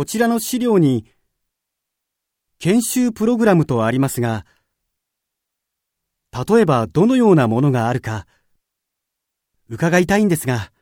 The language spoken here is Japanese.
こちらの資料に、研修プログラムとありますが、例えばどのようなものがあるか、伺いたいんですが。